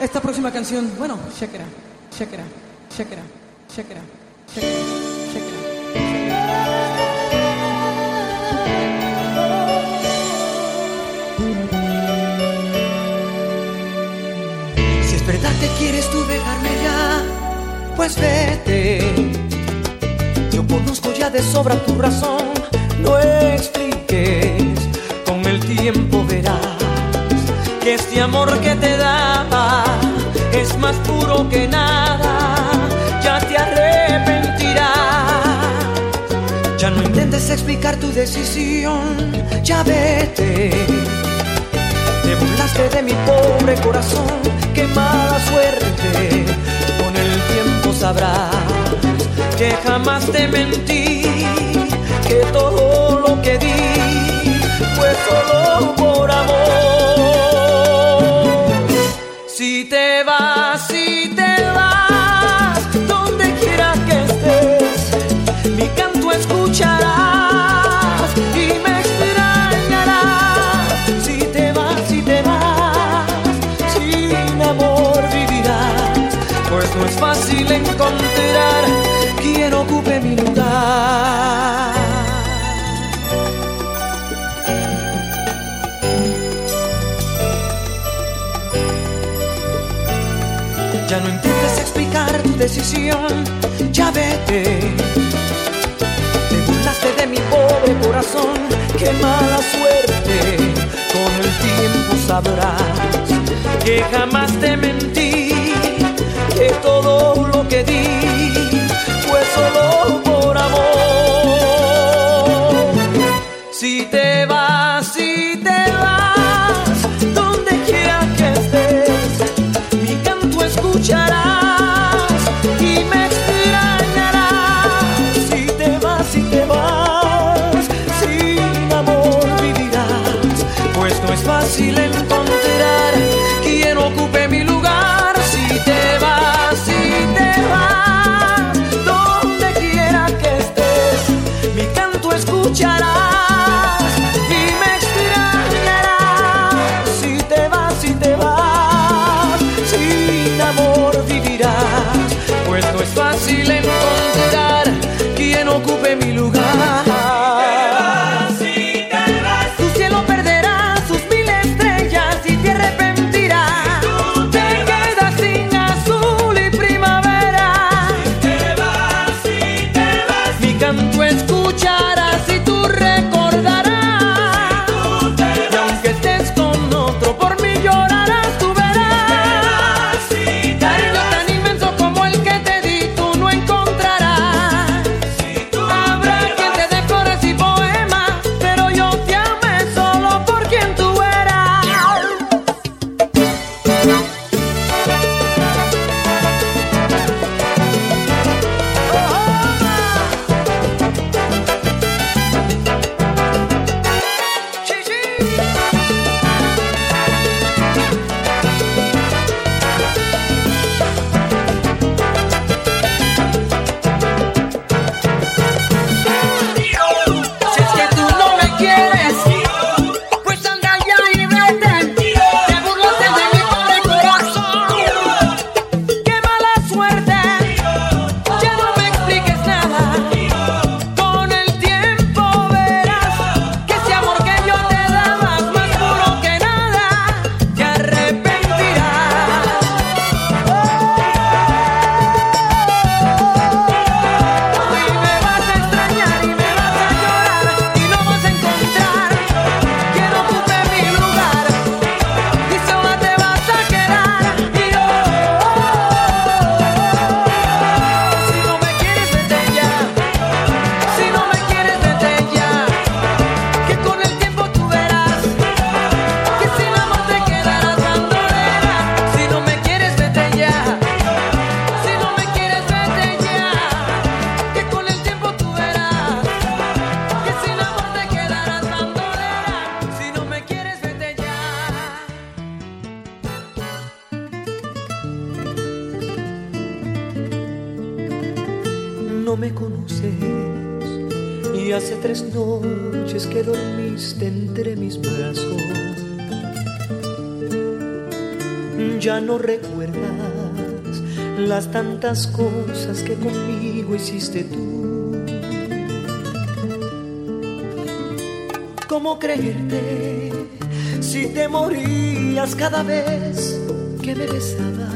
Esta próxima canción, bueno, check it out, check it out. Si es verdad que quieres tú dejarme ya, pues vete. Yo conozco ya de sobra tu razón, no expliques. Con el tiempo verás que este amor que te da más puro que nada, ya te arrepentirás. Ya no intentes explicar tu decisión, ya vete. Te burlaste de mi pobre corazón, qué mala suerte. Con el tiempo sabrás que jamás te mentí, que todo lo que di fue solo por amor. encontrar quien ocupe mi lugar. Ya no intentes explicar tu decisión, ya vete. Te burlaste de mi pobre corazón, qué mala suerte. Con el tiempo sabrás que jamás te mentí que todo lo que di fue solo tantas cosas que conmigo hiciste tú. ¿Cómo creerte si te morías cada vez que me besabas?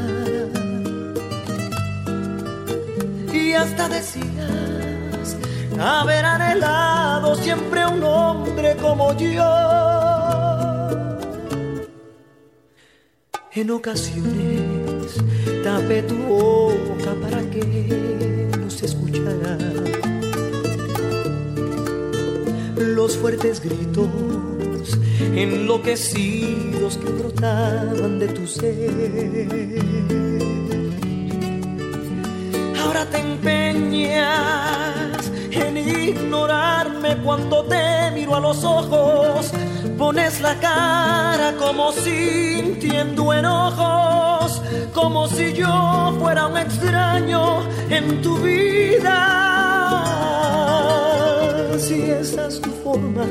Y hasta decías haber anhelado siempre un hombre como yo. En ocasiones tapé tu fuertes gritos enloquecidos que brotaban de tu ser. Ahora te empeñas en ignorarme cuando te miro a los ojos Pones la cara como sintiendo enojos, como si yo fuera un extraño en tu vida. Si esa es tu forma,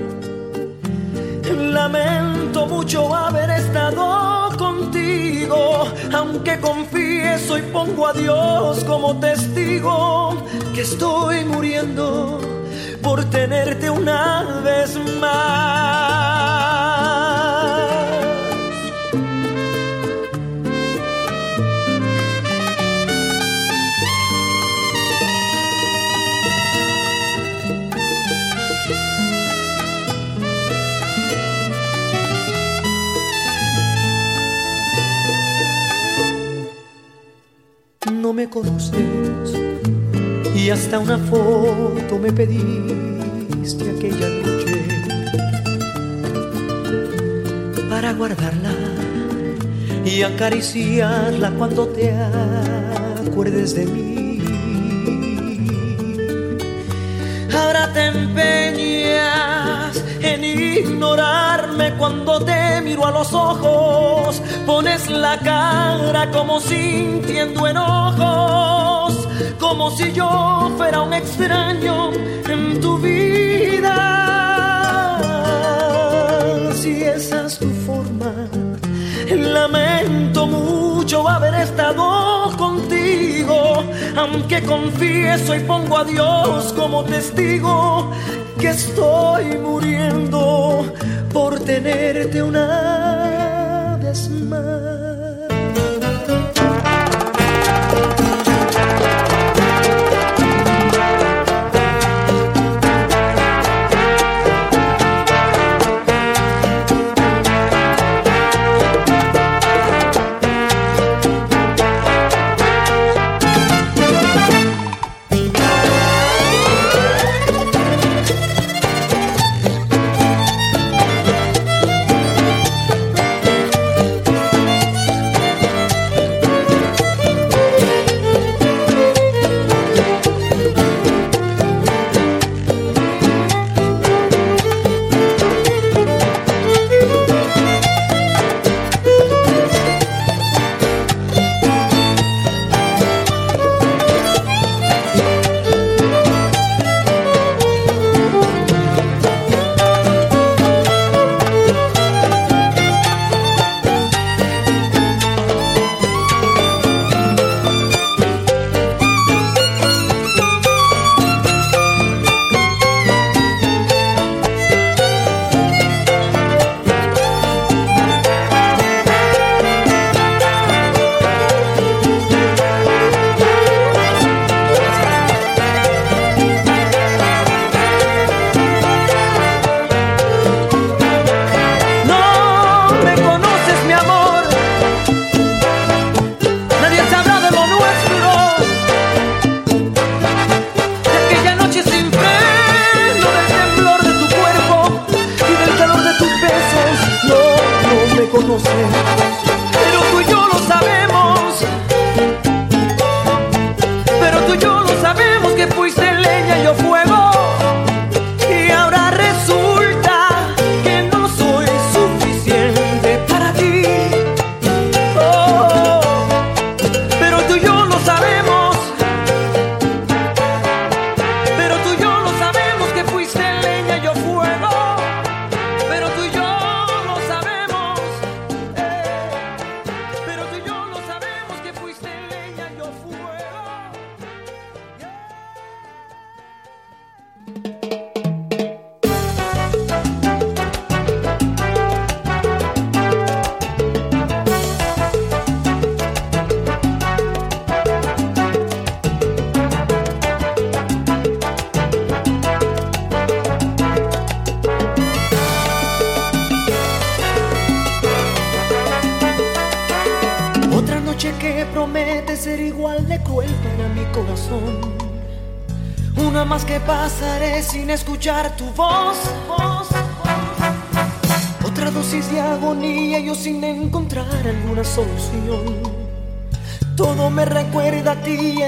lamento mucho haber estado contigo, aunque confieso y pongo a Dios como testigo que estoy muriendo por tenerte una vez más. Me conoces y hasta una foto me pediste aquella noche para guardarla y acariciarla cuando te acuerdes de mí. Ahora te empeñas en cuando te miro a los ojos, pones la cara como sintiendo enojos como si yo fuera un extraño en tu vida. Si esa es tu forma, lamento mucho haber estado contigo, aunque confieso y pongo a Dios como testigo que estoy muriendo tenerte una vez más.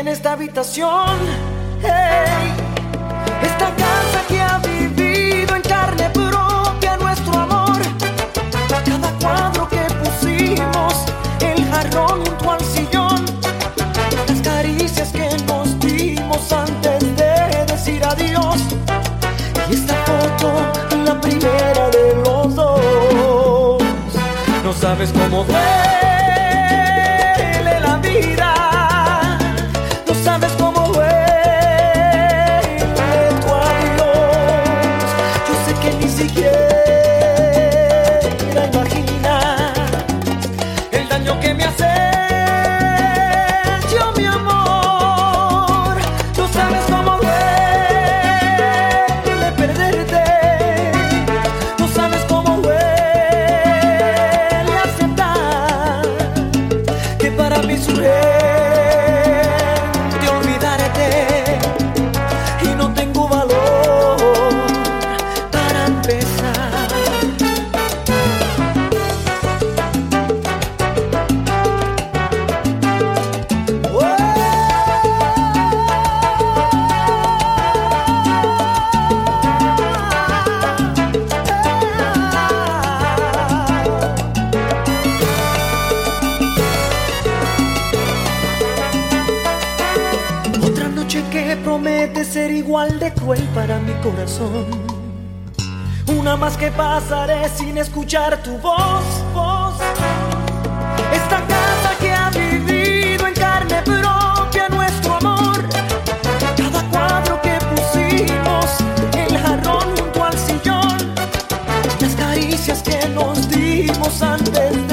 en esta habitación. Hey, esta casa que ha vivido en carne propia nuestro amor. Cada cuadro que pusimos, el jarrón junto al sillón. Las caricias que nos dimos antes de decir adiós. Y esta foto, la primera de los dos. No sabes cómo corazón. Una más que pasaré sin escuchar tu voz, voz. Esta casa que ha vivido en carne propia nuestro amor. Cada cuadro que pusimos, el jarrón junto al sillón. Las caricias que nos dimos antes.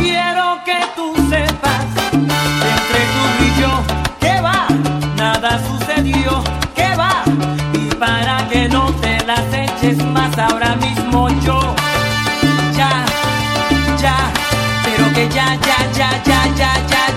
Quiero que tú sepas entre tú y yo que va nada sucedió que va y para que no te las eches más ahora mismo yo. Ya ya quiero que ya ya ya ya ya ya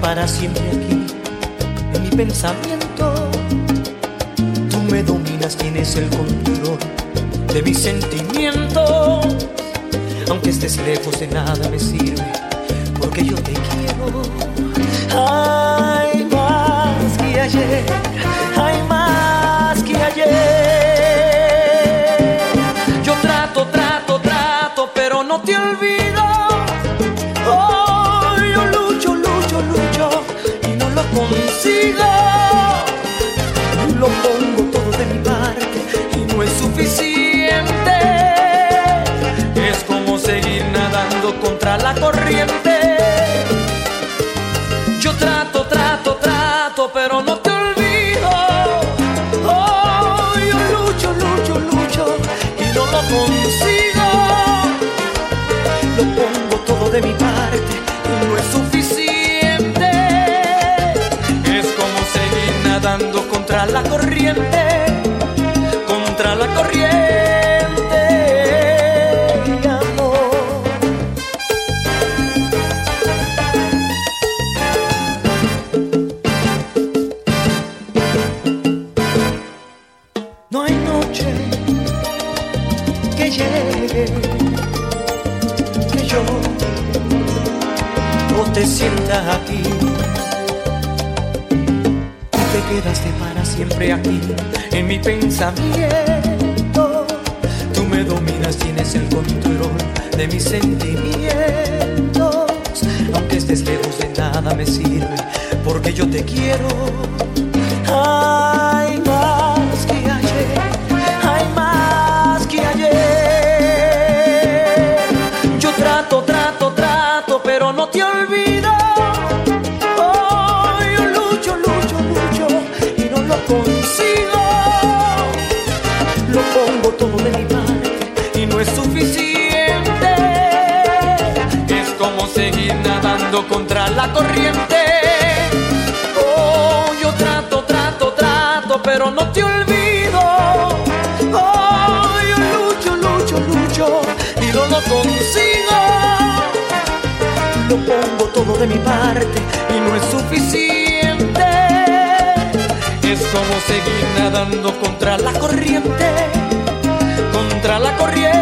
para siempre. contra la corriente. Yo trato, trato, trato, pero no te olvido. Oh, yo lucho, lucho, lucho y no lo consigo. Lo pongo todo de mi parte y no es suficiente. Es como seguir nadando contra la corriente, contra la corriente. Samedi. contra la corriente. Oh, yo trato, trato, trato, pero no te olvido. Oh, yo lucho, lucho, lucho y no lo consigo. Lo pongo todo de mi parte y no es suficiente. Es como seguir nadando contra la corriente, contra la corriente.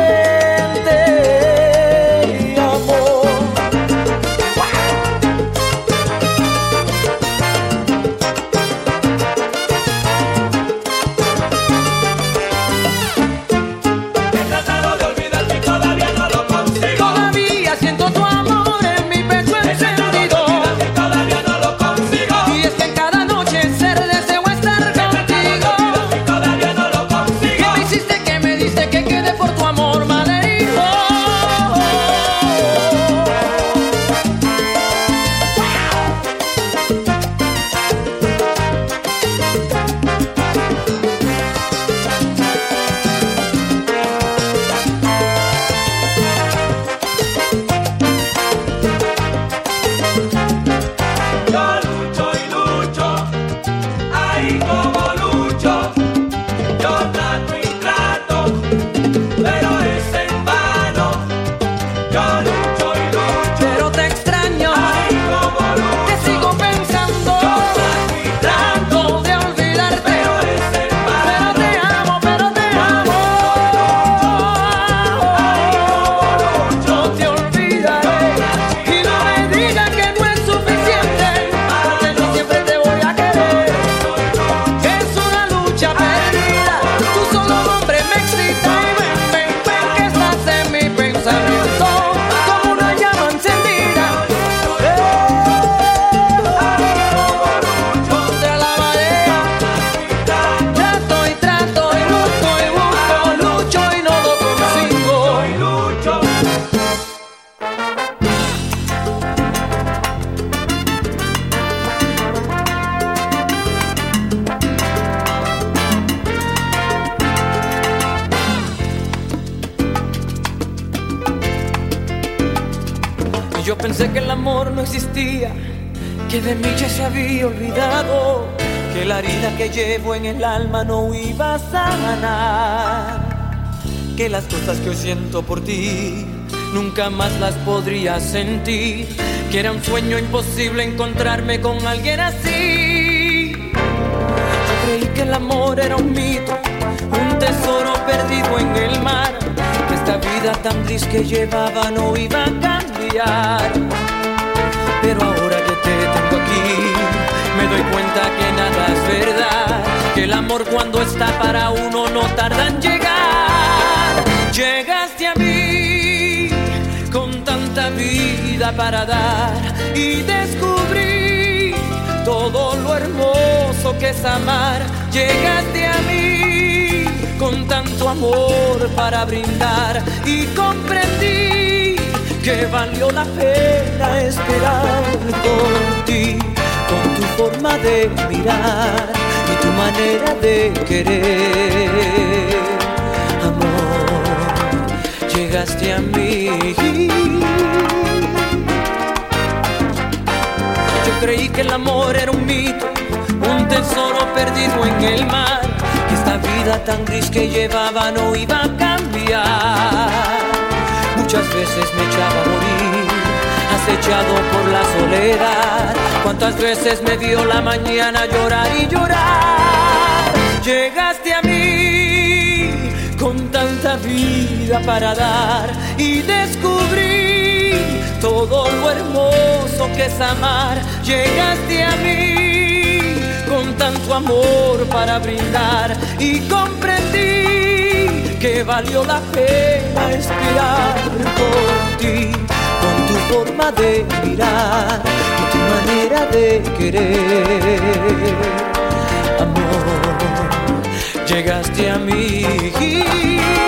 Siento por ti nunca más las podría sentir, que era un sueño imposible encontrarme con alguien así. Yo creí que el amor era un mito, un tesoro perdido en el mar, que esta vida tan gris que llevaba no iba a cambiar. Pero ahora que te tengo aquí, me doy cuenta que nada es verdad, que el amor cuando está para uno no tarda en llegar. Llegaste para dar y descubrí todo lo hermoso que es amar. Llegaste a mí con tanto amor para brindar y comprendí que valió la pena esperar por ti, con tu forma de mirar y tu manera de querer. Amor, llegaste a mí. Creí que el amor era un mito, un tesoro perdido en el mar, que esta vida tan gris que llevaba no iba a cambiar. Muchas veces me echaba a morir, acechado por la soledad. Cuántas veces me vio la mañana llorar y llorar. Llegaste a mí con tanta vida para dar y descubrí todo lo hermoso que es amar. Llegaste a mí con tanto amor para brindar y comprendí que valió la pena esperar por ti, con tu forma de mirar y tu manera de querer. Amor, llegaste a mí.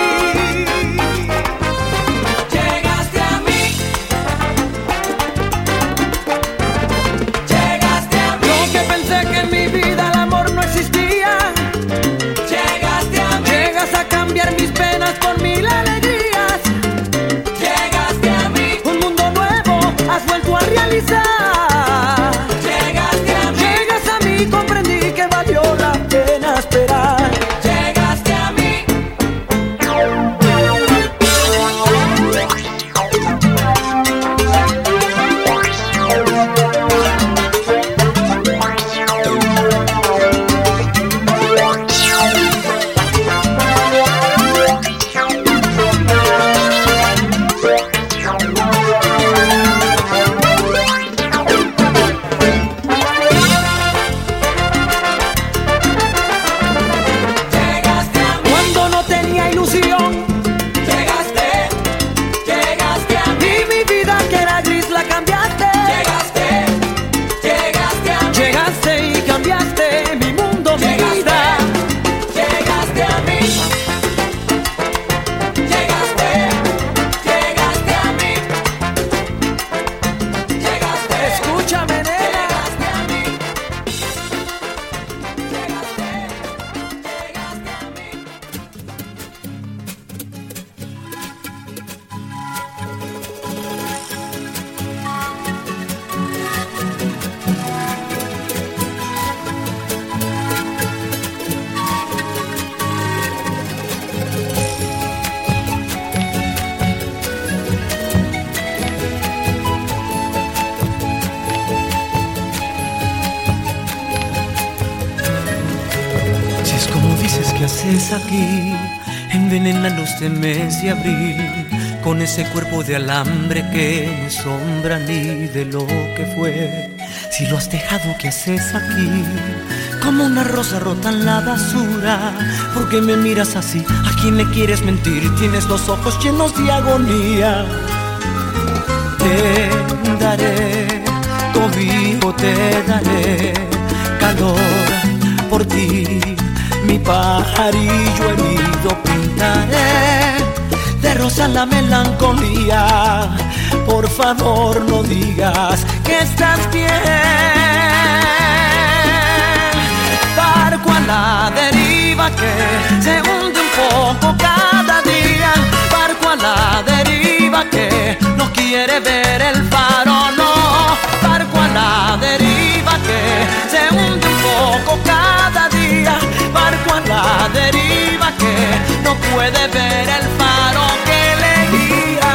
De abril, con ese cuerpo de alambre que es sombra ni de lo que fue. Si lo has dejado, ¿qué haces aquí? Como una rosa rota en la basura, ¿por qué me miras así? ¿A quién le quieres mentir? Tienes los ojos llenos de agonía. Te daré cobijo, te daré calor por ti. Mi pajarillo herido pintaré rosa la melancolía. Por favor, no digas que estás bien. Barco a la deriva que se hunde un poco cada día. Barco a la deriva que no quiere ver el faro Por la deriva que se hunde un poco cada día, barco a la deriva que no puede ver el faro que le guía.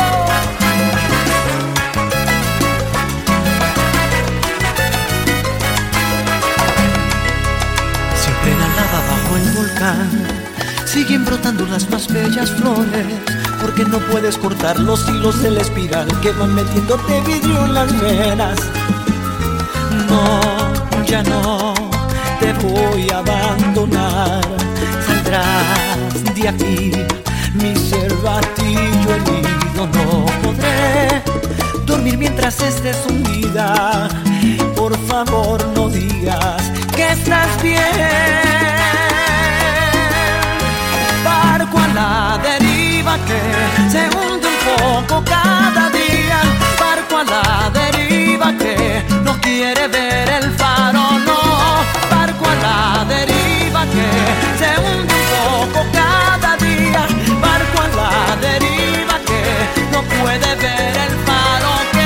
Oh. Siempre la lava bajo el volcán, siguen brotando las más bellas flores porque no puedes cortar los hilos de la espiral que van metiéndote vidrio en las venas. No, ya no te voy a abandonar. Saldrás de aquí, mi cervatillo herido. No podré dormir mientras estés hundida. Por favor, no digas que estás bien barco a la deriva que se hunde un poco cada día. Barco a la deriva que no quiere ver el faro, no. Barco a la deriva que se hunde un poco cada día. Barco a la deriva que no puede ver el faro. Que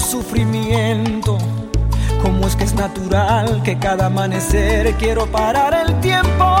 sufrimiento? ¿Cómo es que es natural que cada amanecer quiero parar el tiempo?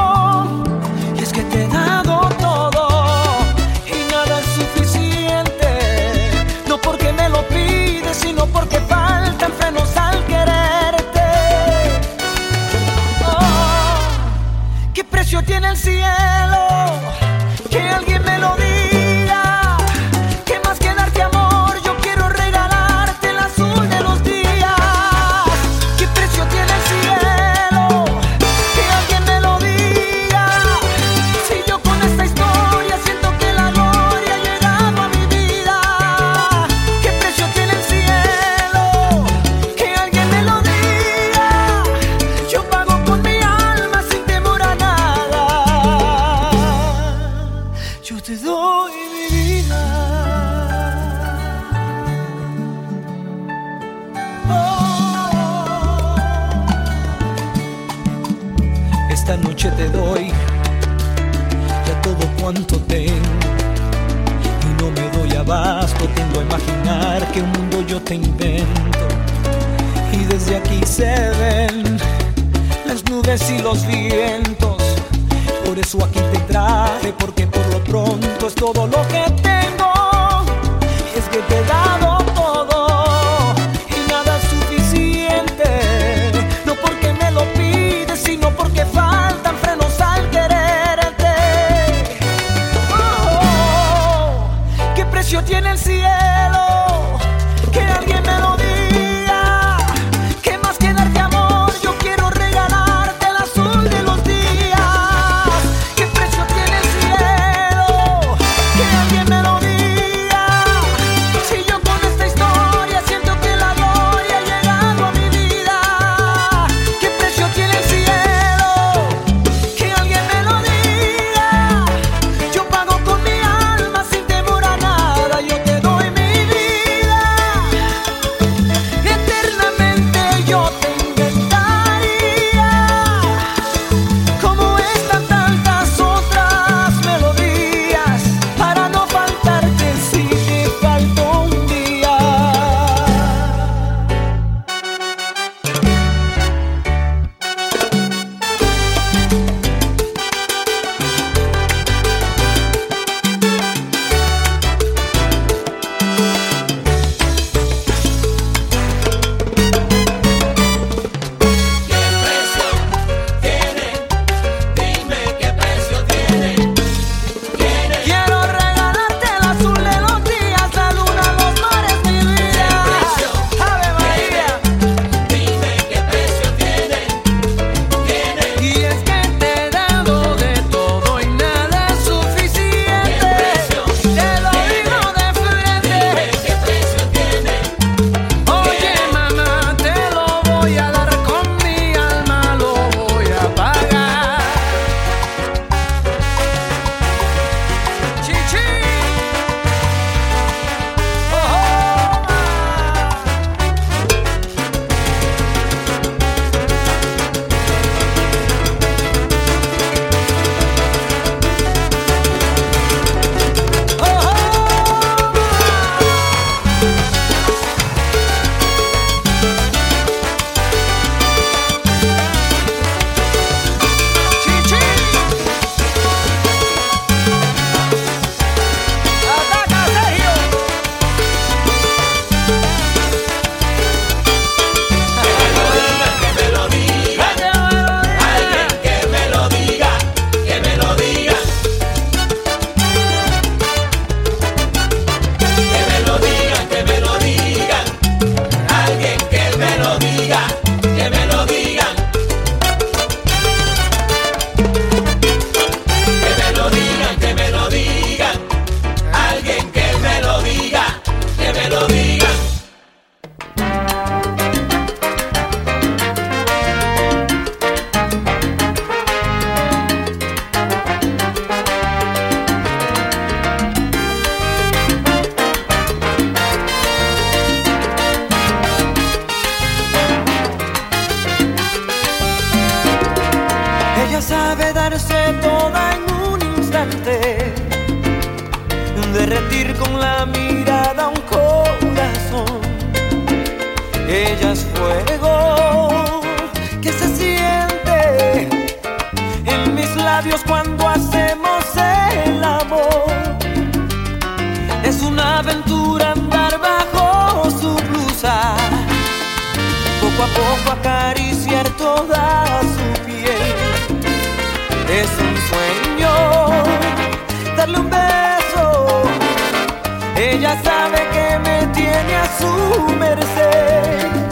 Ella sabe que me tiene a su merced.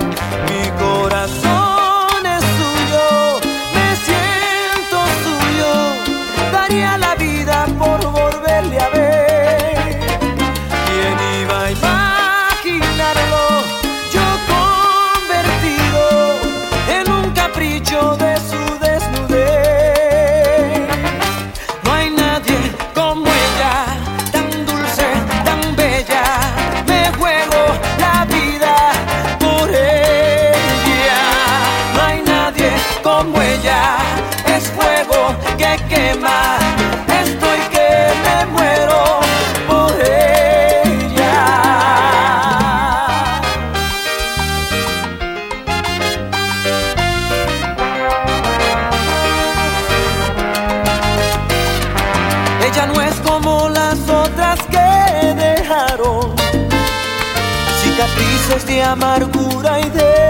amargura y de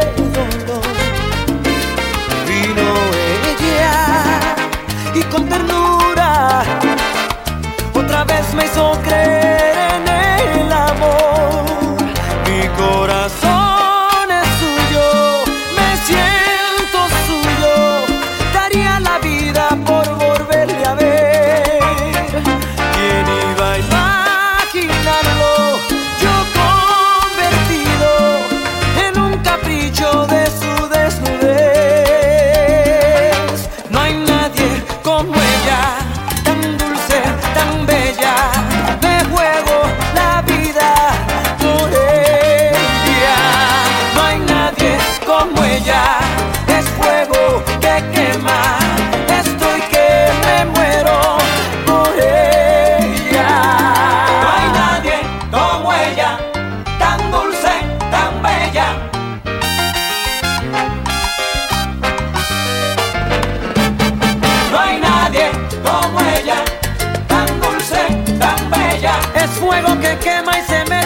se me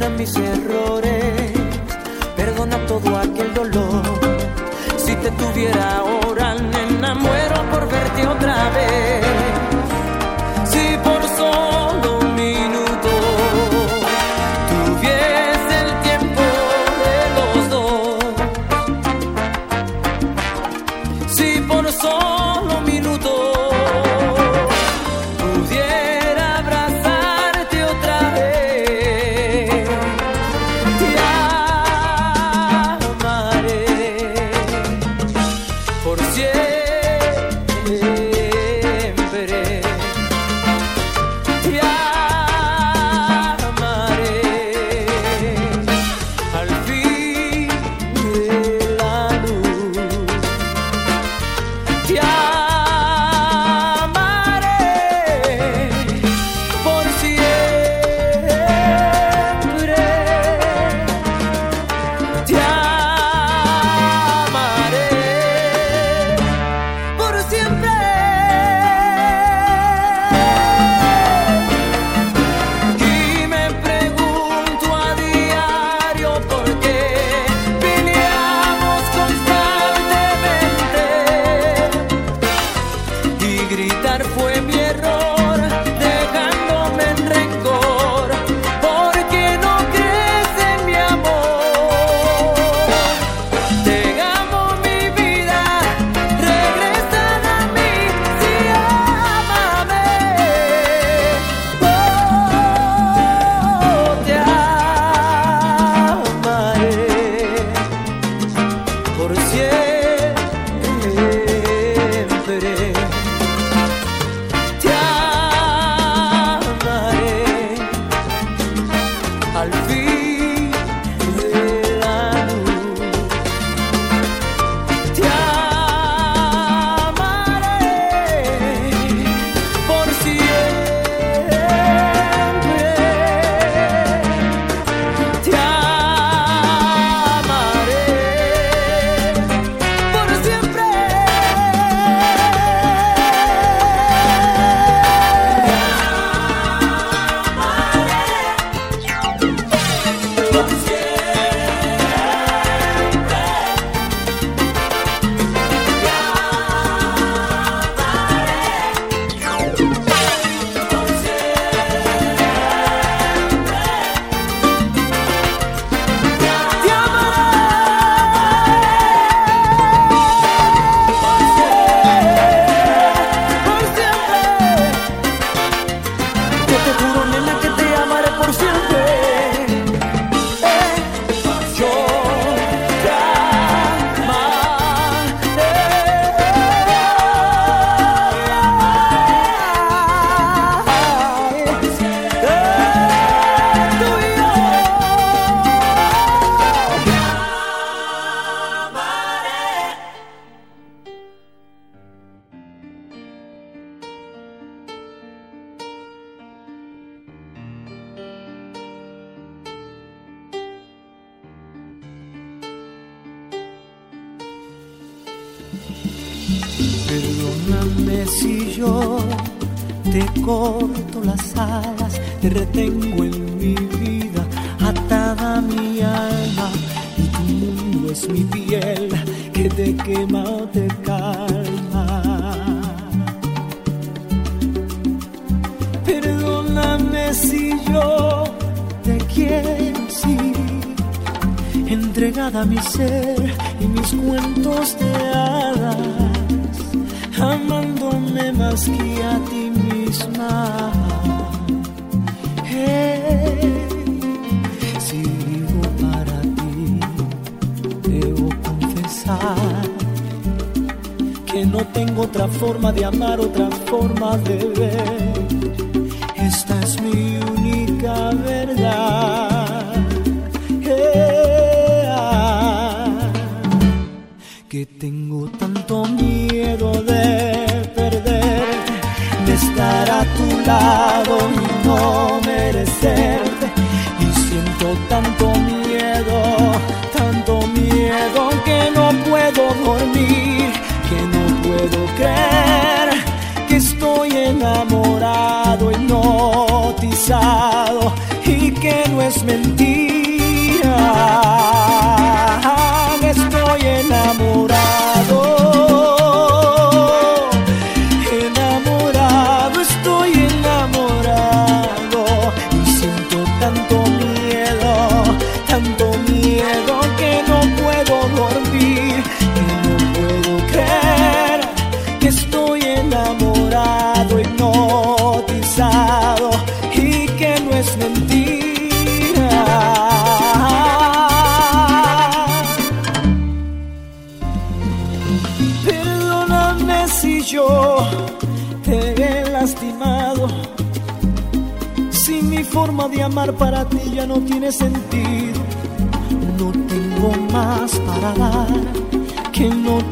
perdona mis errores, perdona todo aquel dolor. Si te tuviera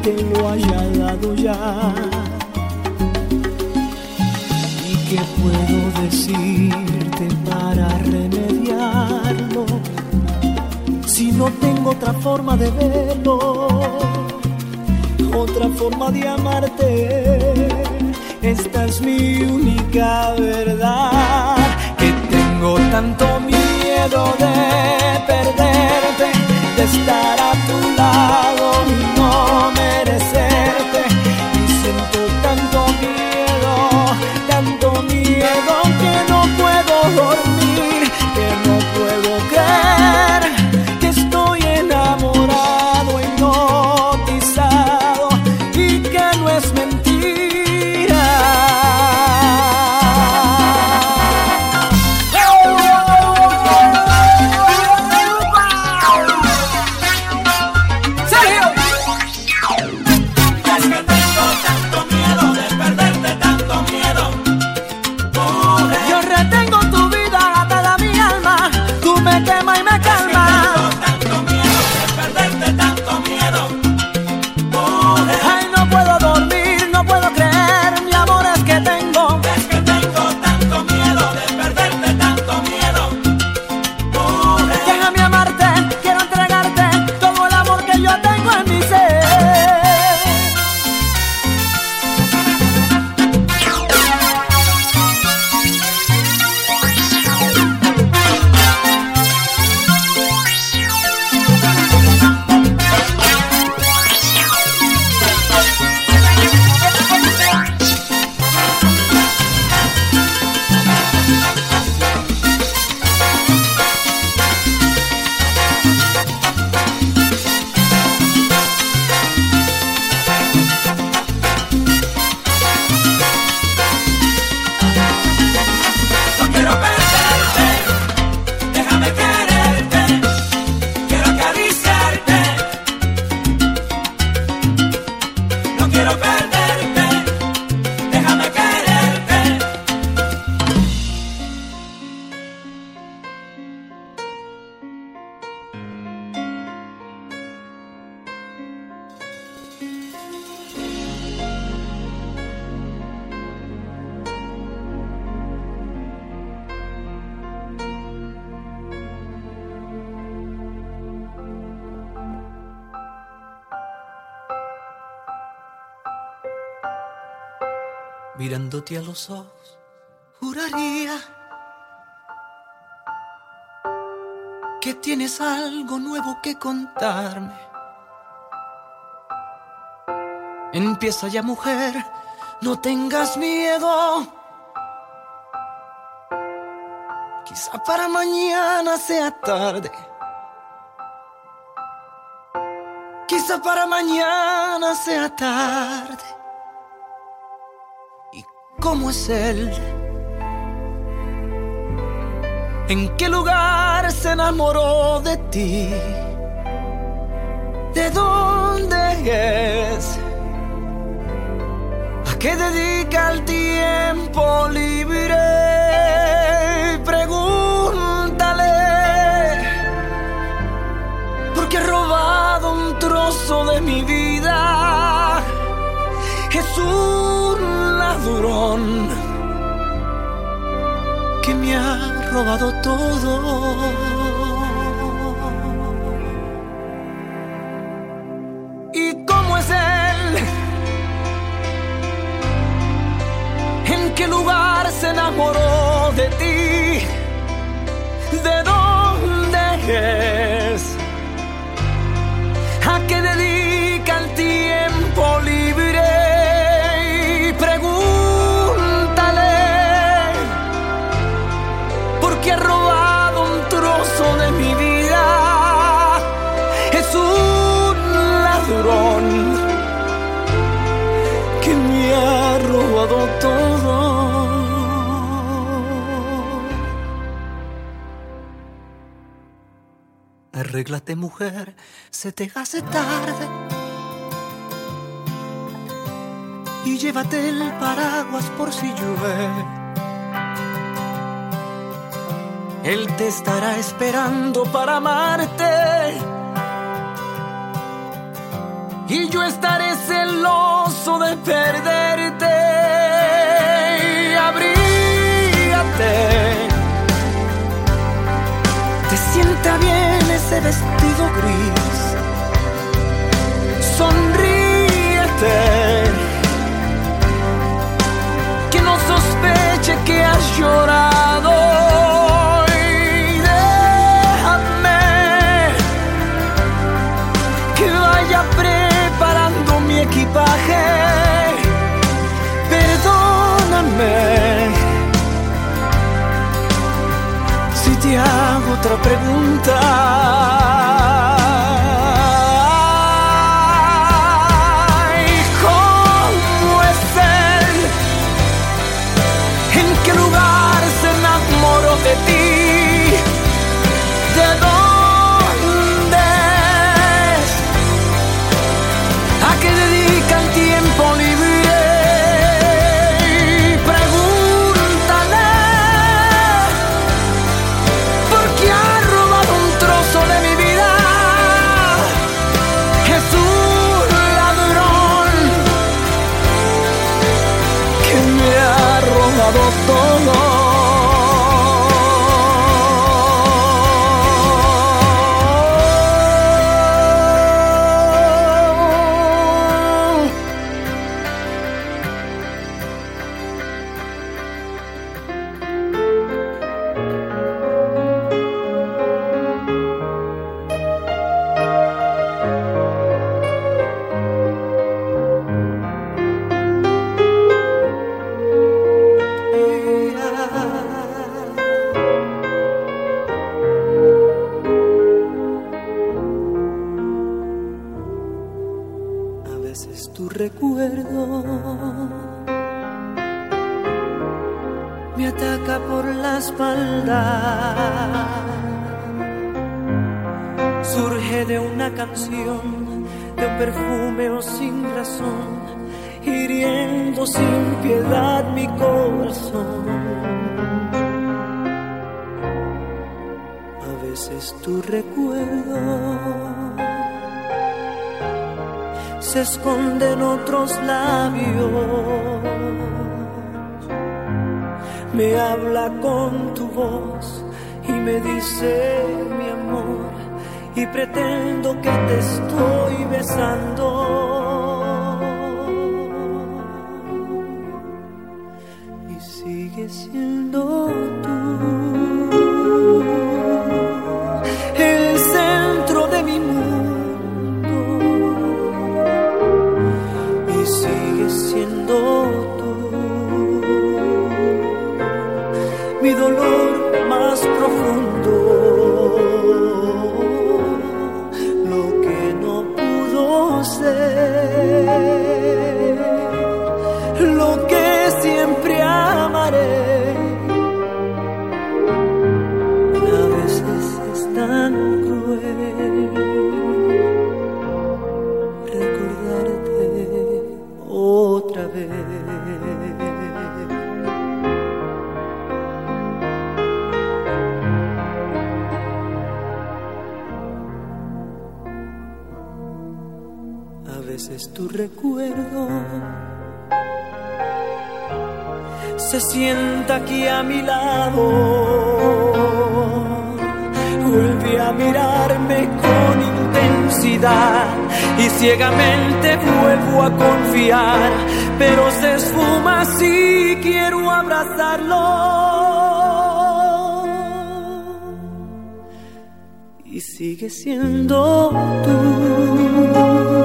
te lo haya dado ya. ¿Y qué puedo decirte para remediarlo? Si no tengo otra forma de verlo, otra forma de amarte, esta es mi única verdad. Que tengo tanto miedo de perderte de estar a tu lado y no merecer. Juraría que tienes algo nuevo que contarme. Empieza ya mujer, no tengas miedo. Quizá para mañana sea tarde. Quizá para mañana sea tarde. ¿Y cómo es él? ¿En qué lugar se enamoró de ti? ¿De dónde es? ¿A qué dedica el tiempo libre? Pregúntale. Porque ha robado un trozo de mi vida. Que me ha robado todo. ¿Y cómo es él? ¿En qué lugar se enamoró de ti? ¿De dónde es? ¿A qué dedica Arréglate mujer, se te hace tarde. Y llévate el paraguas por si llueve. Él te estará esperando para amarte. Y yo estaré celoso de perderte. Abrígate. Te sienta bien vestido gris. Sonríete. Que no sospeche que has llorado. Y déjame que vaya preparando mi equipaje. Perdóname si te hago otra pregunta. Mirarme con intensidad y ciegamente vuelvo a confiar, pero se esfuma si quiero abrazarlo. Y sigue siendo tú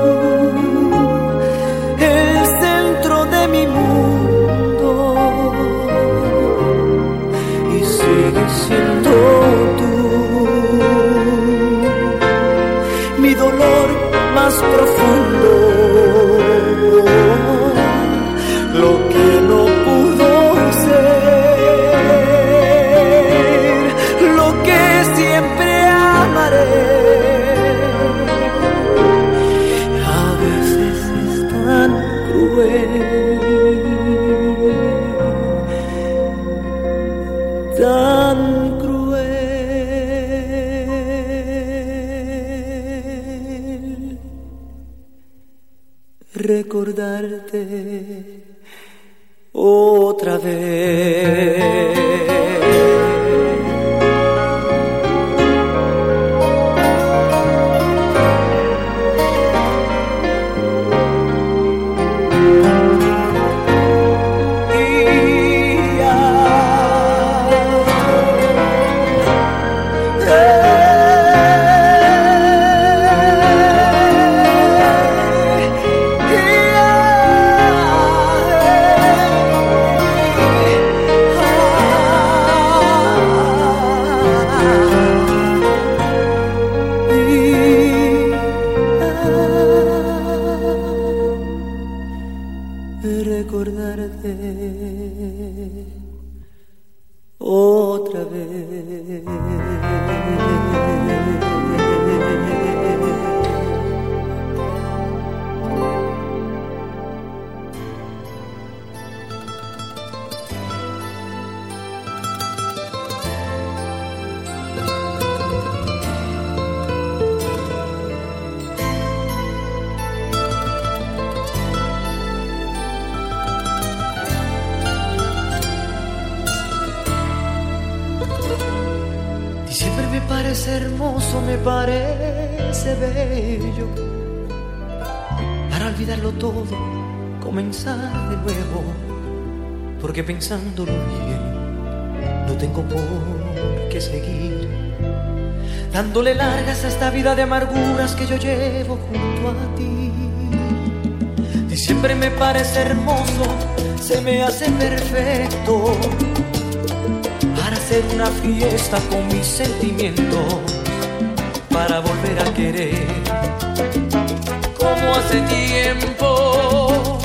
recordarte otra vez. Porque pensándolo bien, no tengo por qué seguir. Dándole largas a esta vida de amarguras que yo llevo junto a ti. Diciembre me parece hermoso, se me hace perfecto para hacer una fiesta con mis sentimientos, para volver a querer como hace tiempo,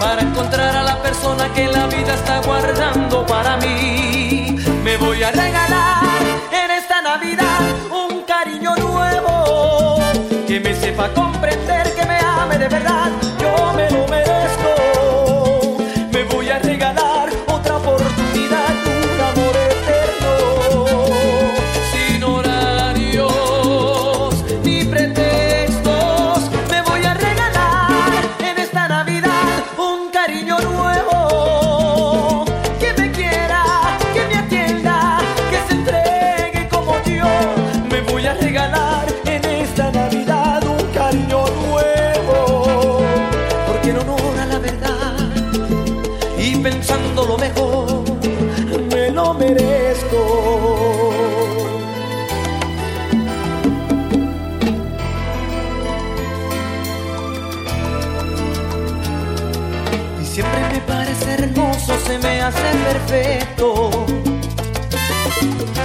para encontrar persona que la vida está guardando para mí. Me voy a regalar en esta Navidad un cariño nuevo que me sepa comprender, que me ame de verdad, yo me lo merezco. Perfecto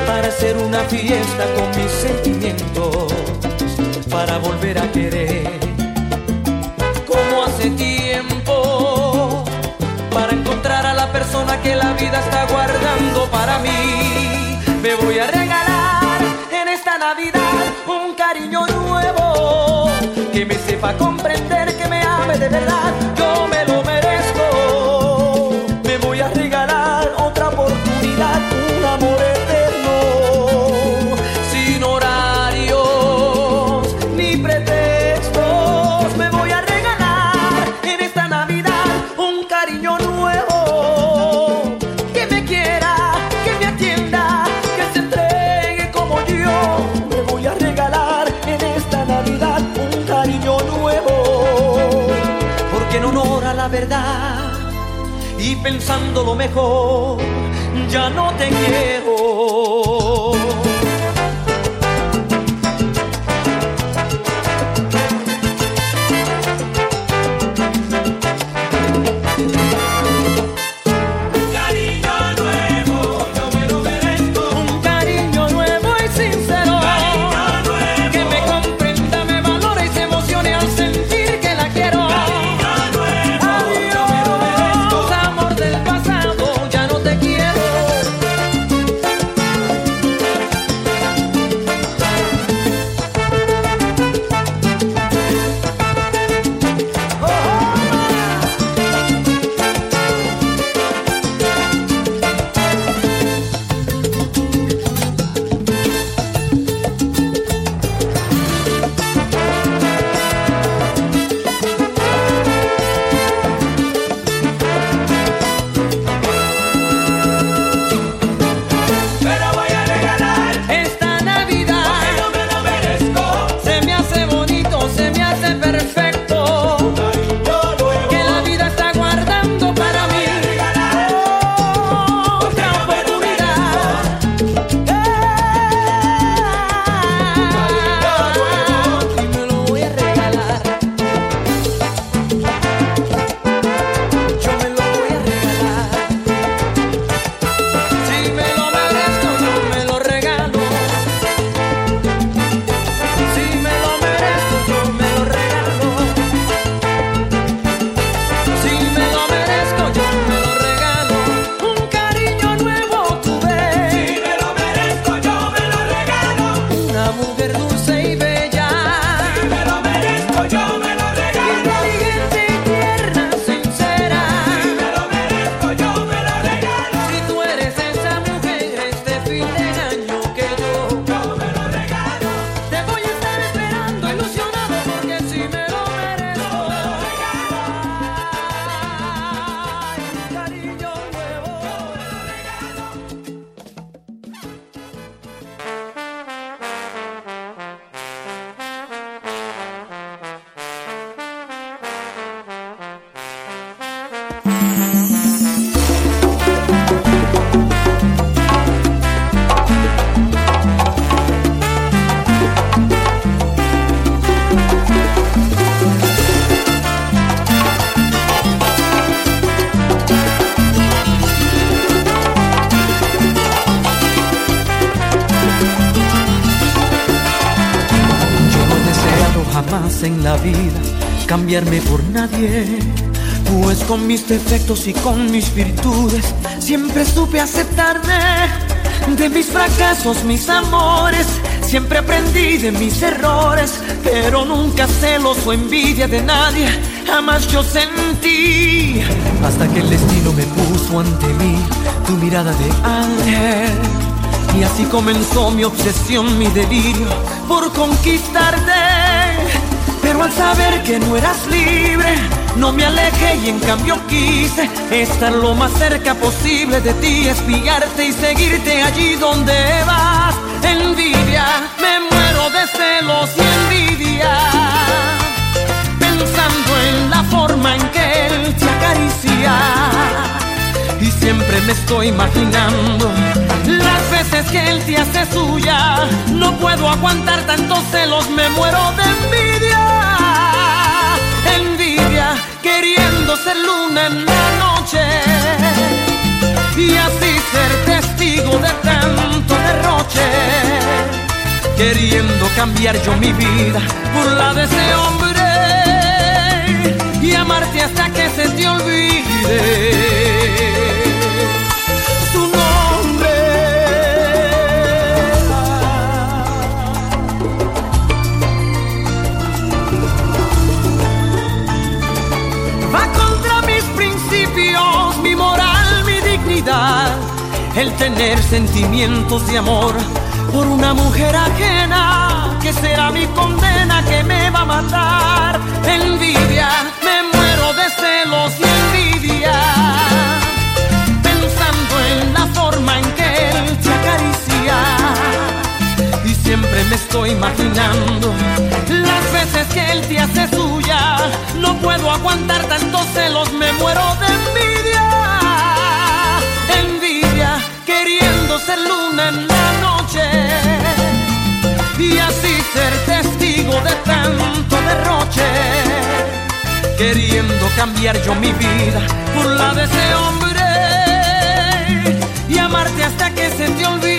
para hacer una fiesta con mis sentimientos, para volver a querer como hace tiempo, para encontrar a la persona que la vida está guardando para mí. Me voy a regalar en esta Navidad un cariño nuevo que me sepa comprender, que me ame de verdad. Yo me lo y pensando lo mejor, ya no te quiero. Por nadie. Pues con mis defectos y con mis virtudes siempre supe aceptarme. De mis fracasos, mis amores, siempre aprendí de mis errores. Pero nunca celos o envidia de nadie, jamás yo sentí. Hasta que el destino me puso ante mí tu mirada de ángel. Y así comenzó mi obsesión, mi delirio por conquistarte. Al saber que no eras libre, no me alejé y en cambio quise estar lo más cerca posible de ti, espiarte y seguirte allí donde vas. Envidia, me muero de celos y envidia, siempre me estoy imaginando las veces que él te hace suya. No puedo aguantar tantos celos, me muero de envidia. Envidia, queriendo ser luna en la noche y así ser testigo de tanto derroche. Queriendo cambiar yo mi vida por la de ese hombre y amarte hasta que se te olvide. tener sentimientos de amor por una mujer ajena, que será mi condena que me va a matar. Envidia, me muero de celos y envidia, pensando en la forma en que él te acaricia. Y siempre me estoy imaginando las veces que él te hace suya. No puedo aguantar tantos celos, me muero de envidia. Pretendo ser luna en la noche y así ser testigo de tanto derroche. Queriendo cambiar yo mi vida por la de ese hombre y amarte hasta que se te olvide.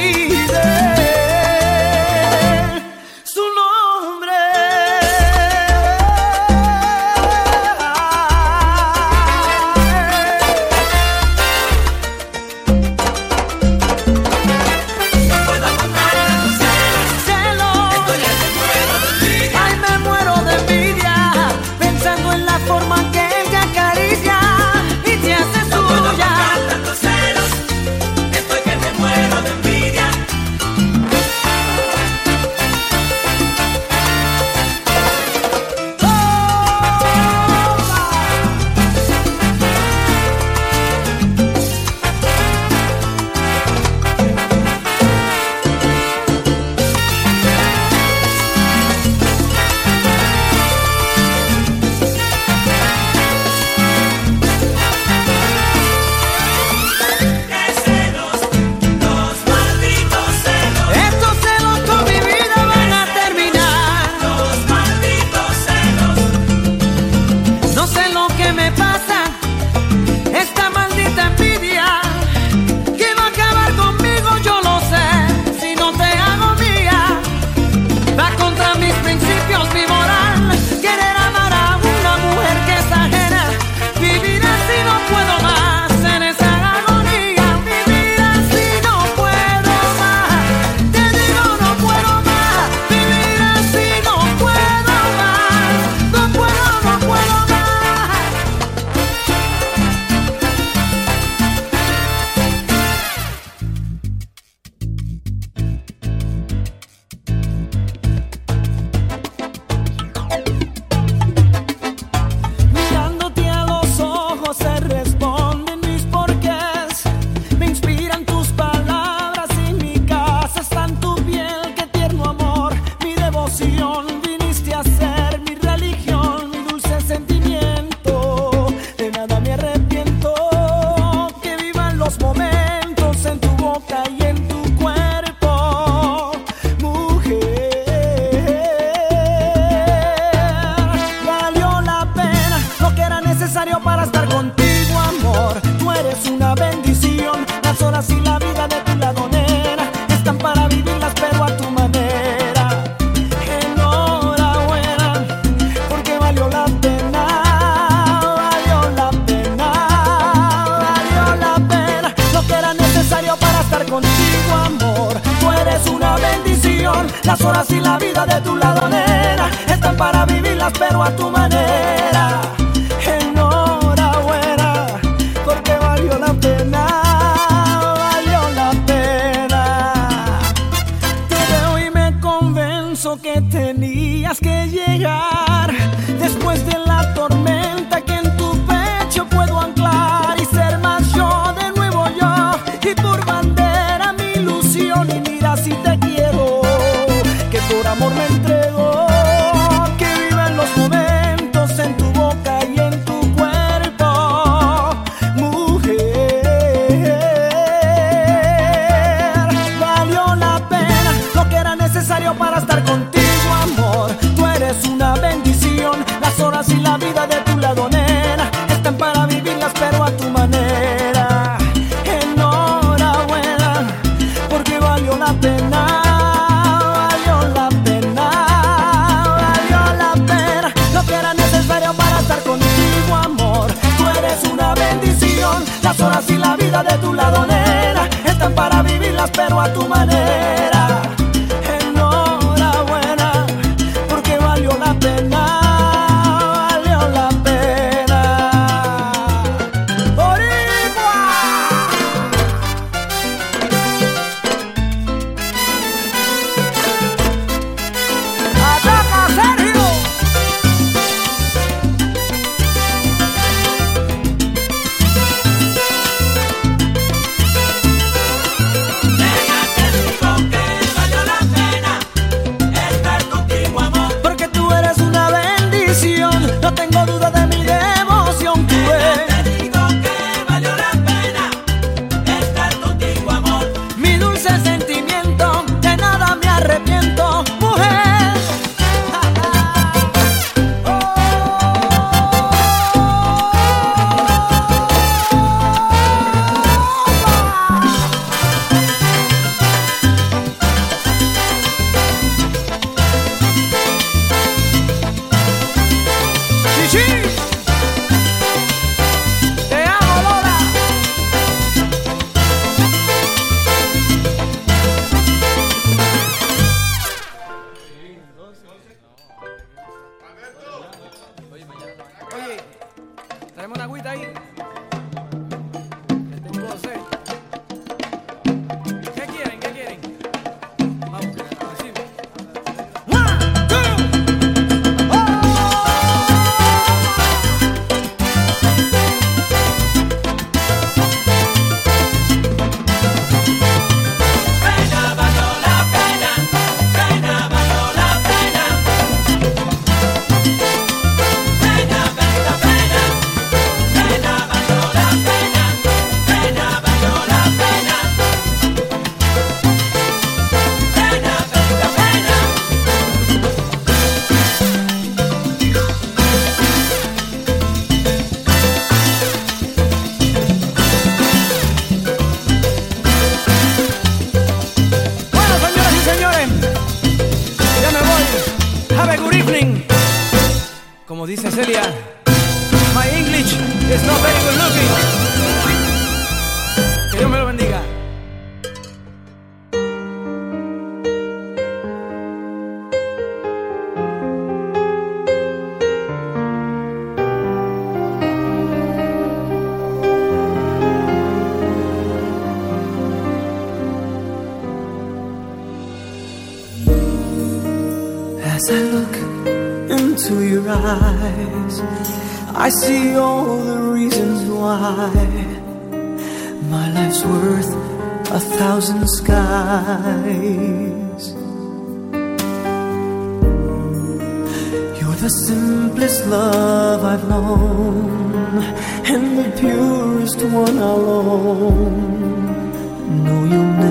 No,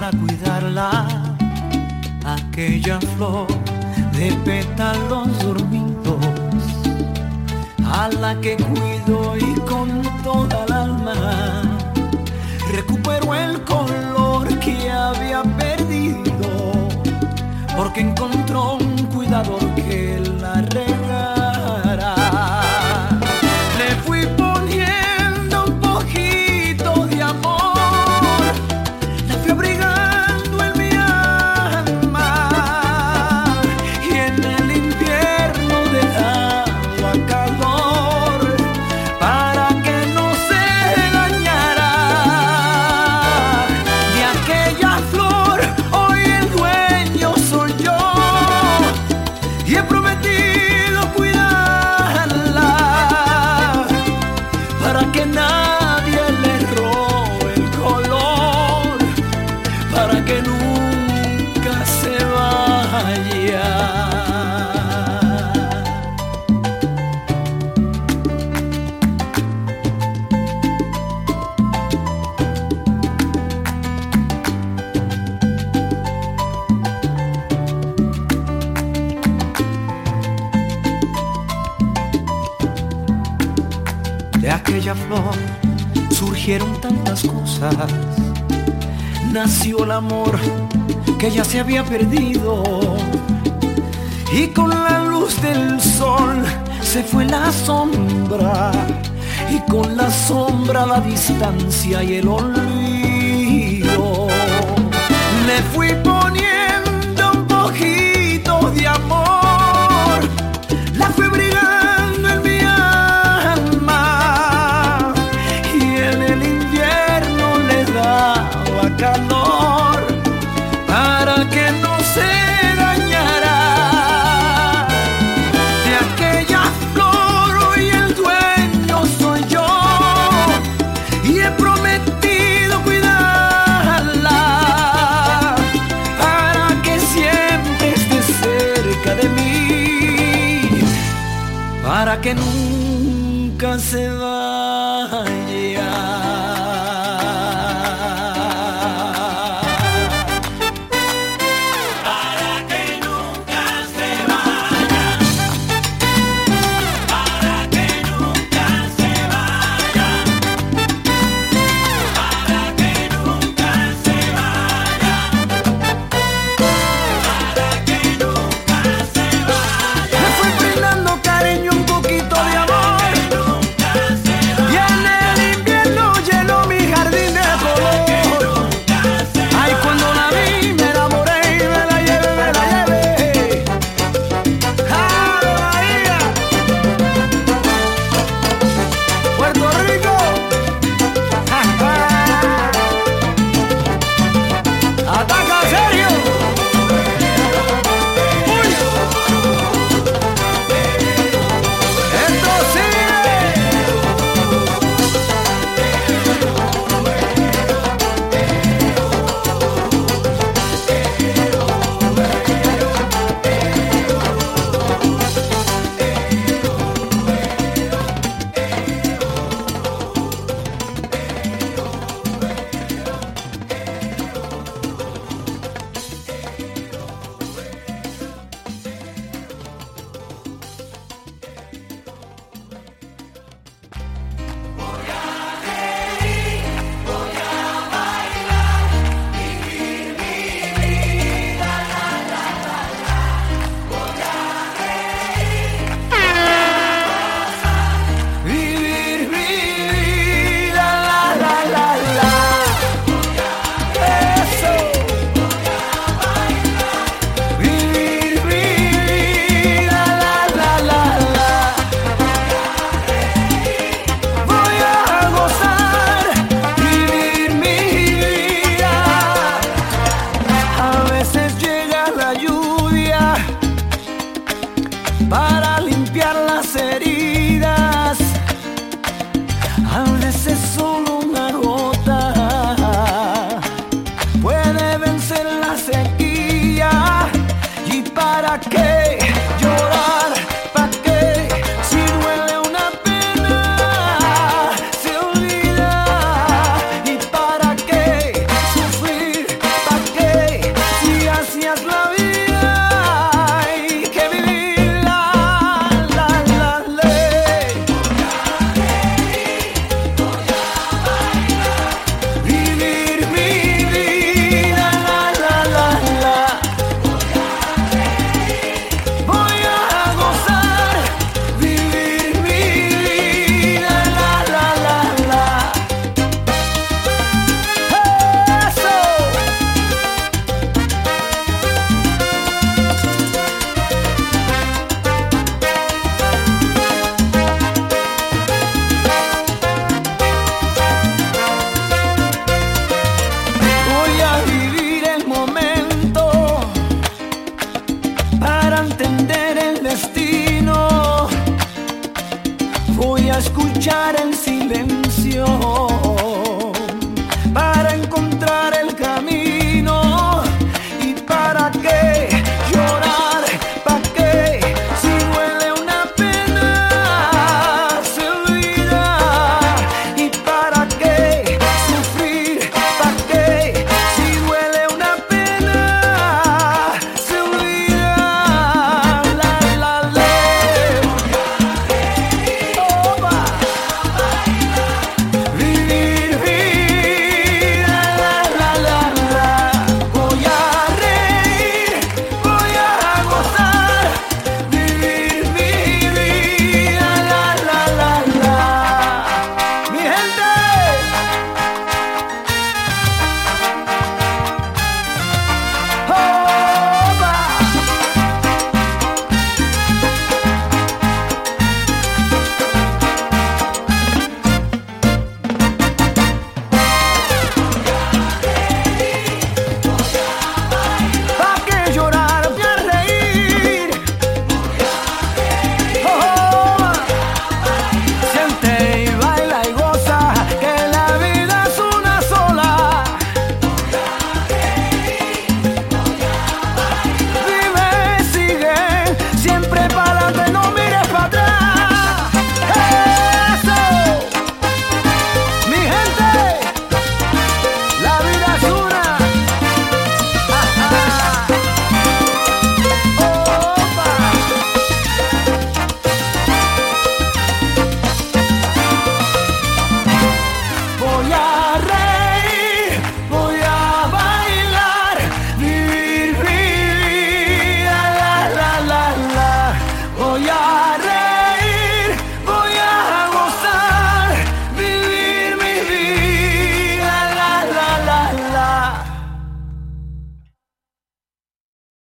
para cuidarla, aquella flor de pétalos dormidos, a la que cuido y con toda el alma. Recupero el color que había perdido, porque encontró un cuidador que nació el amor que ya se había perdido. Y con la luz del sol se fue la sombra. Y con la sombra la distancia y el olvido. Me fui que nunca se